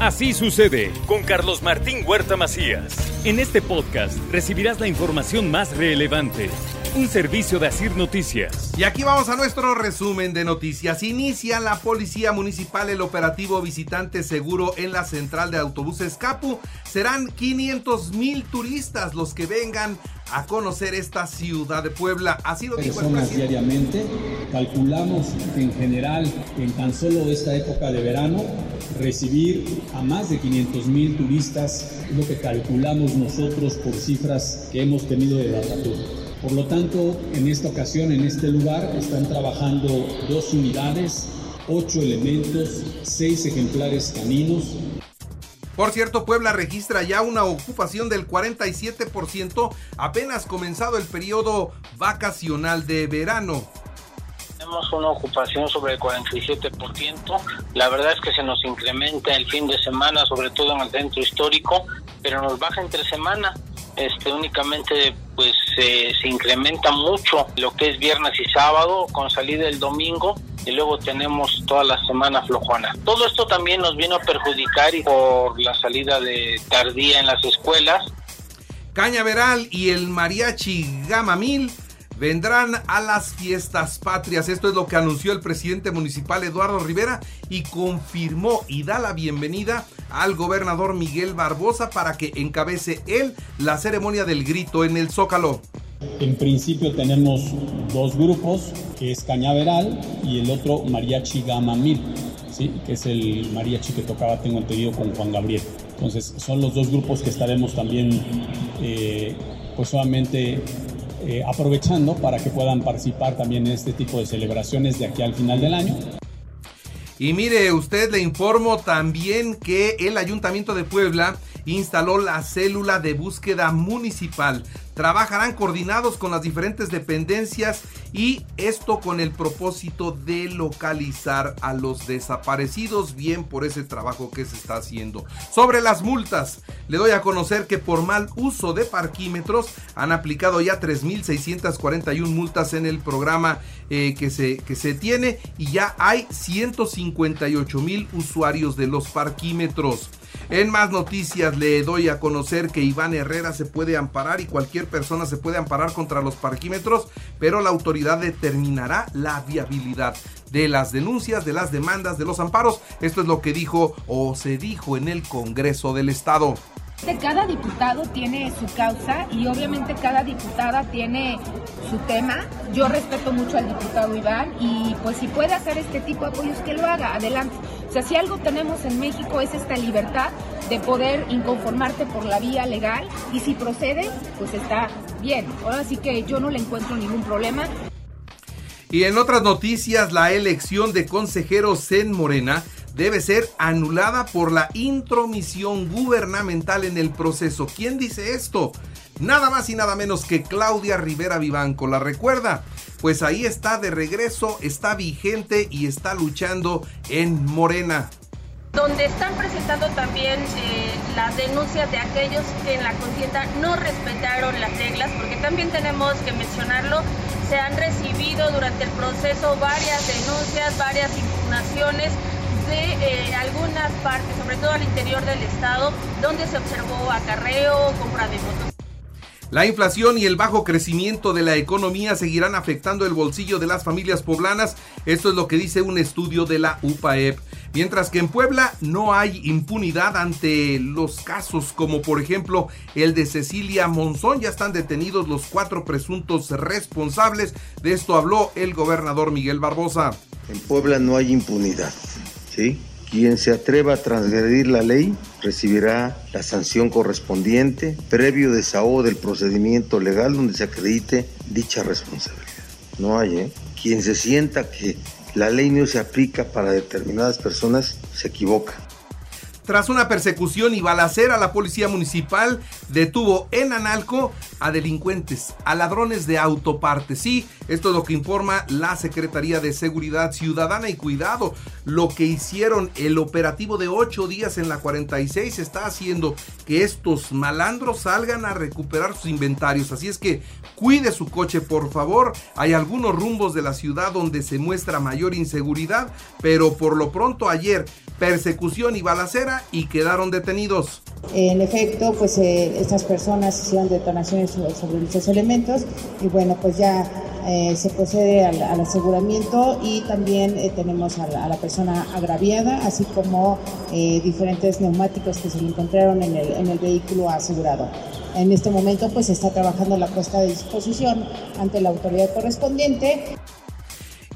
Así sucede con Carlos Martín Huerta Macías. En este podcast recibirás la información más relevante. Un servicio de Asir Noticias. Y aquí vamos a nuestro resumen de noticias. Inicia la Policía Municipal el operativo Visitante Seguro en la central de autobuses Capu. Serán 500 mil turistas los que vengan a conocer esta ciudad de Puebla. Así lo dijo el Personas diariamente. Calculamos en general, en tan solo esta época de verano, recibir a más de 500 mil turistas es lo que calculamos nosotros por cifras que hemos tenido de Datatur. Por lo tanto, en esta ocasión, en este lugar, están trabajando dos unidades, ocho elementos, seis ejemplares caninos, Por cierto, Puebla registra ya una ocupación del 47%, apenas comenzado el periodo vacacional de verano. Tenemos una ocupación sobre el 47%. La verdad es que se nos incrementa el fin de semana, sobre todo en el centro histórico, pero nos baja entre semana. Este, únicamente pues eh, se incrementa mucho lo que es viernes y sábado con salida el domingo y luego tenemos toda la semana flojona. Todo esto también nos vino a perjudicar por la salida de tardía en las escuelas. Cañaveral y el mariachi Gama Mil vendrán a las fiestas patrias. Esto es lo que anunció el presidente municipal Eduardo Rivera y confirmó y da la bienvenida al gobernador Miguel Barbosa para que encabece él la ceremonia del grito en el Zócalo. En principio tenemos dos grupos, que es Cañaveral y el otro Mariachi Gama Mil, ¿sí? que es el mariachi que tocaba, tengo entendido, con Juan Gabriel. Entonces son los dos grupos que estaremos también, eh, pues solamente eh, aprovechando para que puedan participar también en este tipo de celebraciones de aquí al final del año. Y mire, usted le informo también que el Ayuntamiento de Puebla instaló la célula de búsqueda municipal. Trabajarán coordinados con las diferentes dependencias y esto con el propósito de localizar a los desaparecidos, bien por ese trabajo que se está haciendo. Sobre las multas, le doy a conocer que por mal uso de parquímetros han aplicado ya 3.641 multas en el programa eh, que, se, que se tiene y ya hay 158 mil usuarios de los parquímetros. En más noticias le doy a conocer que Iván Herrera se puede amparar y cualquier persona se puede amparar contra los parquímetros, pero la autoridad determinará la viabilidad de las denuncias, de las demandas, de los amparos. Esto es lo que dijo o se dijo en el Congreso del Estado. Cada diputado tiene su causa y obviamente cada diputada tiene su tema. Yo respeto mucho al diputado Iván y pues si puede hacer este tipo de apoyos, que lo haga, adelante. O sea, si algo tenemos en México es esta libertad de poder inconformarte por la vía legal y si procede, pues está bien. Ahora sí que yo no le encuentro ningún problema. Y en otras noticias, la elección de consejeros en Morena debe ser anulada por la intromisión gubernamental en el proceso. ¿Quién dice esto? Nada más y nada menos que Claudia Rivera Vivanco. ¿La recuerda? Pues ahí está de regreso, está vigente y está luchando en Morena donde están presentando también eh, las denuncias de aquellos que en la contienda no respetaron las reglas, porque también tenemos que mencionarlo, se han recibido durante el proceso varias denuncias, varias impugnaciones de eh, algunas partes, sobre todo al interior del estado, donde se observó acarreo, compra de motos. La inflación y el bajo crecimiento de la economía seguirán afectando el bolsillo de las familias poblanas. Esto es lo que dice un estudio de la UPAEP. Mientras que en Puebla no hay impunidad ante los casos como por ejemplo el de Cecilia Monzón. Ya están detenidos los cuatro presuntos responsables. De esto habló el gobernador Miguel Barbosa. En Puebla no hay impunidad. Quien se atreva a transgredir la ley recibirá la sanción correspondiente previo desahogo del procedimiento legal donde se acredite dicha responsabilidad. No hay, ¿eh? Quien se sienta que la ley no se aplica para determinadas personas se equivoca. Tras una persecución y balacera, la policía municipal detuvo en Analco a delincuentes, a ladrones de autopartes. Sí, esto es lo que informa la Secretaría de Seguridad Ciudadana y Cuidado. Lo que hicieron el operativo de ocho días en la 46 está haciendo que estos malandros salgan a recuperar sus inventarios. Así es que cuide su coche, por favor. Hay algunos rumbos de la ciudad donde se muestra mayor inseguridad, pero por lo pronto ayer persecución y balacera y quedaron detenidos. En efecto, pues eh, estas personas hicieron detonaciones sobre dichos elementos y bueno, pues ya eh, se procede al, aseguramiento y también eh, tenemos a la, persona agraviada, así como diferentes neumáticos que se encontraron en el, en el vehículo asegurado. En este momento pues está trabajando la puesta de disposición ante la autoridad correspondiente.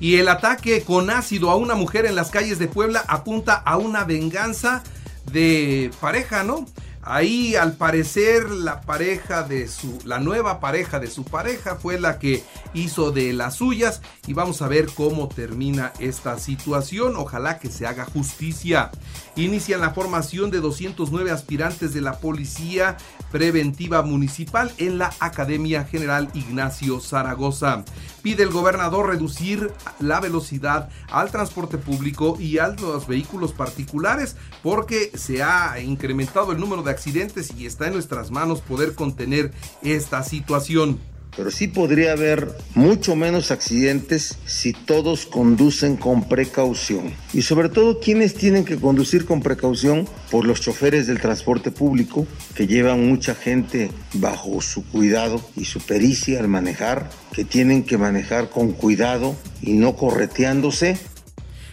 Y el ataque con ácido a una mujer en las calles de Puebla apunta a una venganza de pareja, ¿no? Ahí al parecer la pareja de su, la nueva pareja de su pareja fue la que hizo de las suyas y vamos a ver cómo termina esta situación. Ojalá que se haga justicia. Inician la formación de 209 aspirantes de la Policía Preventiva Municipal en la Academia General Ignacio Zaragoza. Pide el gobernador reducir la velocidad al transporte público y a los vehículos particulares porque se ha incrementado el número de accidentes y está en nuestras manos poder contener esta situación. Pero sí podría haber mucho menos accidentes si todos conducen con precaución. Y sobre todo quienes tienen que conducir con precaución por los choferes del transporte público que llevan mucha gente bajo su cuidado y su pericia al manejar, que tienen que manejar con cuidado y no correteándose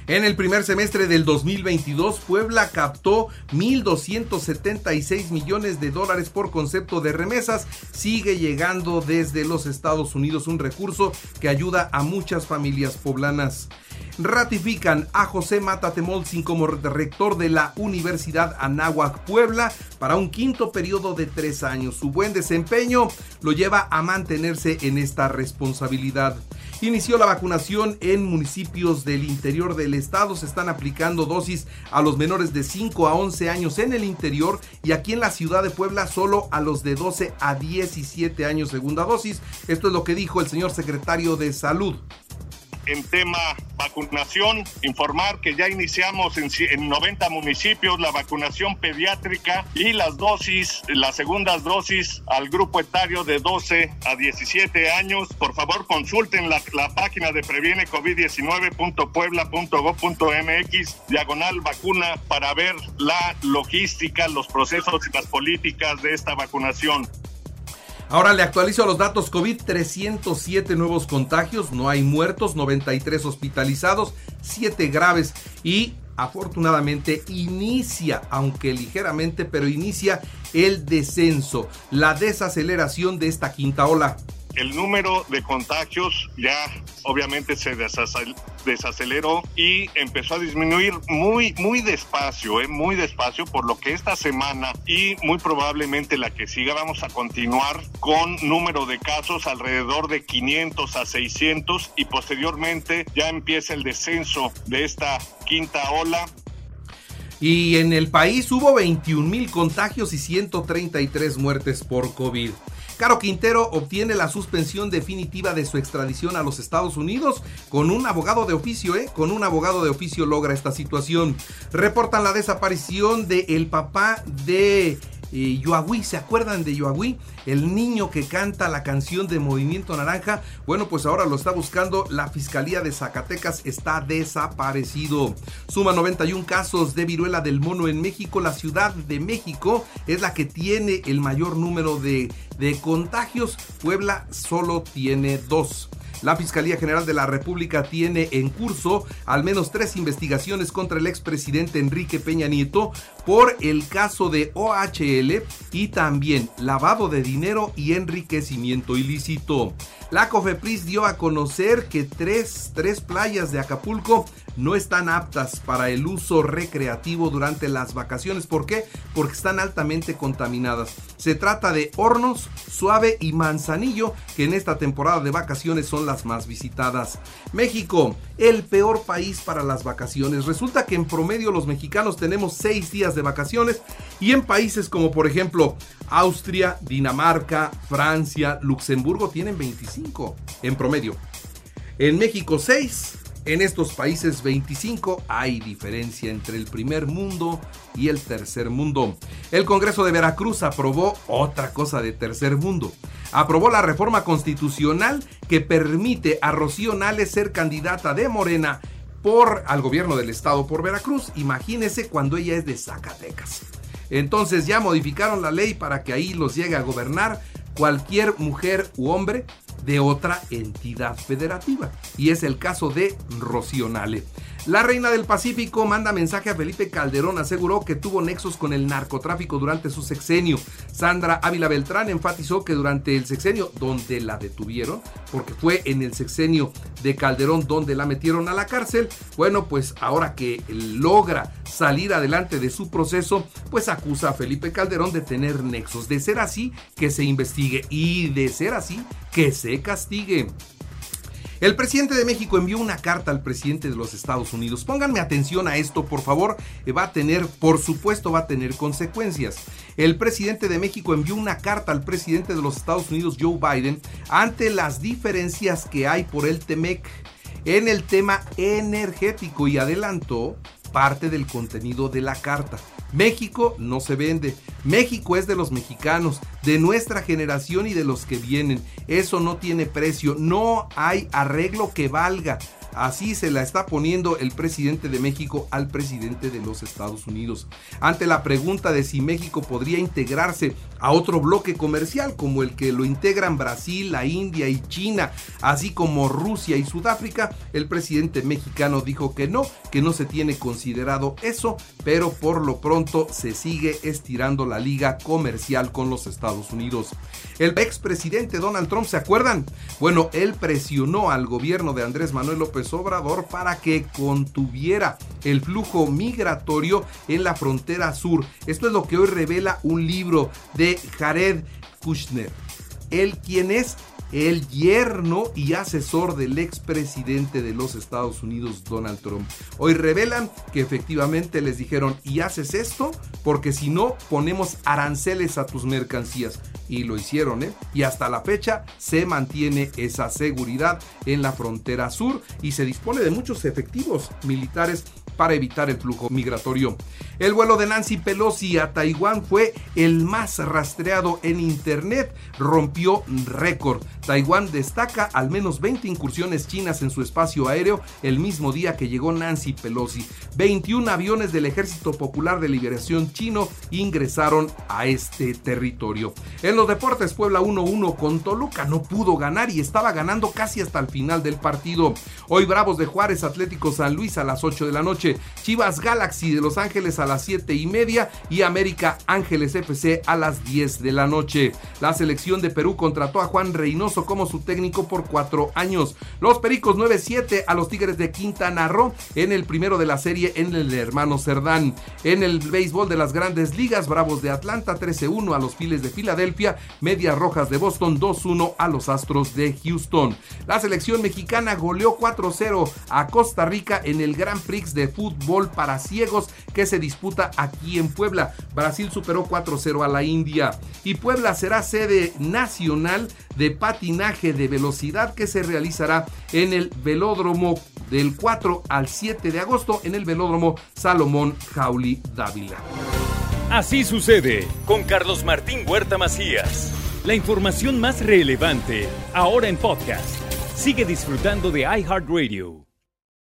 en el primer semestre del 2022, Puebla captó 1.276 millones de dólares por concepto de remesas. Sigue llegando desde los Estados Unidos un recurso que ayuda a muchas familias poblanas ratifican a José Mata Temolzin como rector de la Universidad Anáhuac Puebla para un quinto periodo de tres años. Su buen desempeño lo lleva a mantenerse en esta responsabilidad. Inició la vacunación en municipios del interior del estado. Se están aplicando dosis a los menores de 5 a 11 años en el interior y aquí en la ciudad de Puebla solo a los de 12 a 17 años segunda dosis. Esto es lo que dijo el señor secretario de Salud en tema vacunación, informar que ya iniciamos en, 90 municipios la vacunación pediátrica y las dosis, las segundas dosis al grupo etario de 12 a 17 años. Por favor, consulten la, la página de previene covid19.puebla.gov.mx diagonal vacuna para ver la logística, los procesos y las políticas de esta vacunación. Ahora le actualizo los datos COVID, 307 nuevos contagios, no hay muertos, 93 hospitalizados, 7 graves y afortunadamente inicia, aunque ligeramente, pero inicia el descenso, la desaceleración de esta quinta ola el número de contagios ya obviamente se desaceleró y empezó a disminuir muy, muy despacio, ¿eh? muy despacio, por lo que esta semana y muy probablemente la que siga vamos a continuar con número de casos alrededor de 500 a 600 y posteriormente ya empieza el descenso de esta quinta ola y en el país hubo 21 mil contagios y 133 muertes por COVID. Caro Quintero obtiene la suspensión definitiva de su extradición a los Estados Unidos con un abogado de oficio, ¿eh? Con un abogado de oficio logra esta situación. Reportan la desaparición del el papá de eh, ¿se acuerdan de Yoagüí? El niño que canta la canción de Movimiento Naranja. Bueno, pues ahora lo está buscando la Fiscalía de Zacatecas, está desaparecido. Suma 91 casos de viruela del mono en México. La Ciudad de México es la que tiene el mayor número de, de contagios. Puebla solo tiene dos. La Fiscalía General de la República tiene en curso al menos tres investigaciones contra el expresidente Enrique Peña Nieto por el caso de OHL y también lavado de dinero y enriquecimiento ilícito. La COFEPRIS dio a conocer que tres, tres playas de Acapulco no están aptas para el uso recreativo durante las vacaciones. ¿Por qué? Porque están altamente contaminadas. Se trata de Hornos, Suave y Manzanillo, que en esta temporada de vacaciones son las más visitadas. México, el peor país para las vacaciones. Resulta que en promedio los mexicanos tenemos seis días de vacaciones y en países como por ejemplo Austria, Dinamarca, Francia, Luxemburgo tienen 25 en promedio. En México 6, en estos países 25 hay diferencia entre el primer mundo y el tercer mundo. El Congreso de Veracruz aprobó otra cosa de tercer mundo. Aprobó la reforma constitucional que permite a Rocío Nales ser candidata de Morena por al gobierno del estado por Veracruz. Imagínese cuando ella es de Zacatecas. Entonces ya modificaron la ley para que ahí los llegue a gobernar cualquier mujer u hombre de otra entidad federativa. Y es el caso de Rocío Nale. La reina del Pacífico manda mensaje a Felipe Calderón, aseguró que tuvo nexos con el narcotráfico durante su sexenio. Sandra Ávila Beltrán enfatizó que durante el sexenio donde la detuvieron, porque fue en el sexenio de Calderón donde la metieron a la cárcel, bueno, pues ahora que logra salir adelante de su proceso, pues acusa a Felipe Calderón de tener nexos. De ser así, que se investigue y de ser así, que se castigue. El presidente de México envió una carta al presidente de los Estados Unidos. Pónganme atención a esto, por favor. Eh, va a tener, por supuesto, va a tener consecuencias. El presidente de México envió una carta al presidente de los Estados Unidos, Joe Biden, ante las diferencias que hay por el TEMEC en el tema energético y adelantó parte del contenido de la carta. México no se vende. México es de los mexicanos, de nuestra generación y de los que vienen. Eso no tiene precio. No hay arreglo que valga. Así se la está poniendo el presidente de México al presidente de los Estados Unidos. Ante la pregunta de si México podría integrarse a otro bloque comercial como el que lo integran Brasil, la India y China, así como Rusia y Sudáfrica, el presidente mexicano dijo que no, que no se tiene considerado eso, pero por lo pronto se sigue estirando la liga comercial con los Estados Unidos. El expresidente Donald Trump, ¿se acuerdan? Bueno, él presionó al gobierno de Andrés Manuel López Obrador para que contuviera el flujo migratorio en la frontera sur. Esto es lo que hoy revela un libro de Jared Kushner. Él quien es el yerno y asesor del expresidente de los Estados Unidos, Donald Trump. Hoy revelan que efectivamente les dijeron, y haces esto porque si no ponemos aranceles a tus mercancías. Y lo hicieron, ¿eh? Y hasta la fecha se mantiene esa seguridad en la frontera sur y se dispone de muchos efectivos militares para evitar el flujo migratorio. El vuelo de Nancy Pelosi a Taiwán fue el más rastreado en Internet, rompió récord. Taiwán destaca al menos 20 incursiones chinas en su espacio aéreo el mismo día que llegó Nancy Pelosi. 21 aviones del Ejército Popular de Liberación chino ingresaron a este territorio. En los deportes, Puebla 1-1 con Toluca no pudo ganar y estaba ganando casi hasta el final del partido. Hoy Bravos de Juárez, Atlético San Luis a las 8 de la noche. Chivas Galaxy de Los Ángeles a las 7 y media y América Ángeles FC a las 10 de la noche. La selección de Perú contrató a Juan Reynoso como su técnico por cuatro años. Los Pericos 9-7 a los Tigres de Quintana Roo en el primero de la serie en el hermano Cerdán. En el béisbol de las grandes ligas, Bravos de Atlanta 13-1 a los Files de Filadelfia, Medias Rojas de Boston 2-1 a los Astros de Houston. La selección mexicana goleó 4-0 a Costa Rica en el Grand Prix de fútbol para ciegos que se disputa aquí en Puebla. Brasil superó 4-0 a la India y Puebla será sede nacional de patinaje de velocidad que se realizará en el velódromo del 4 al 7 de agosto en el velódromo Salomón Jauli Dávila. Así sucede con Carlos Martín Huerta Macías. La información más relevante ahora en podcast. Sigue disfrutando de iHeartRadio.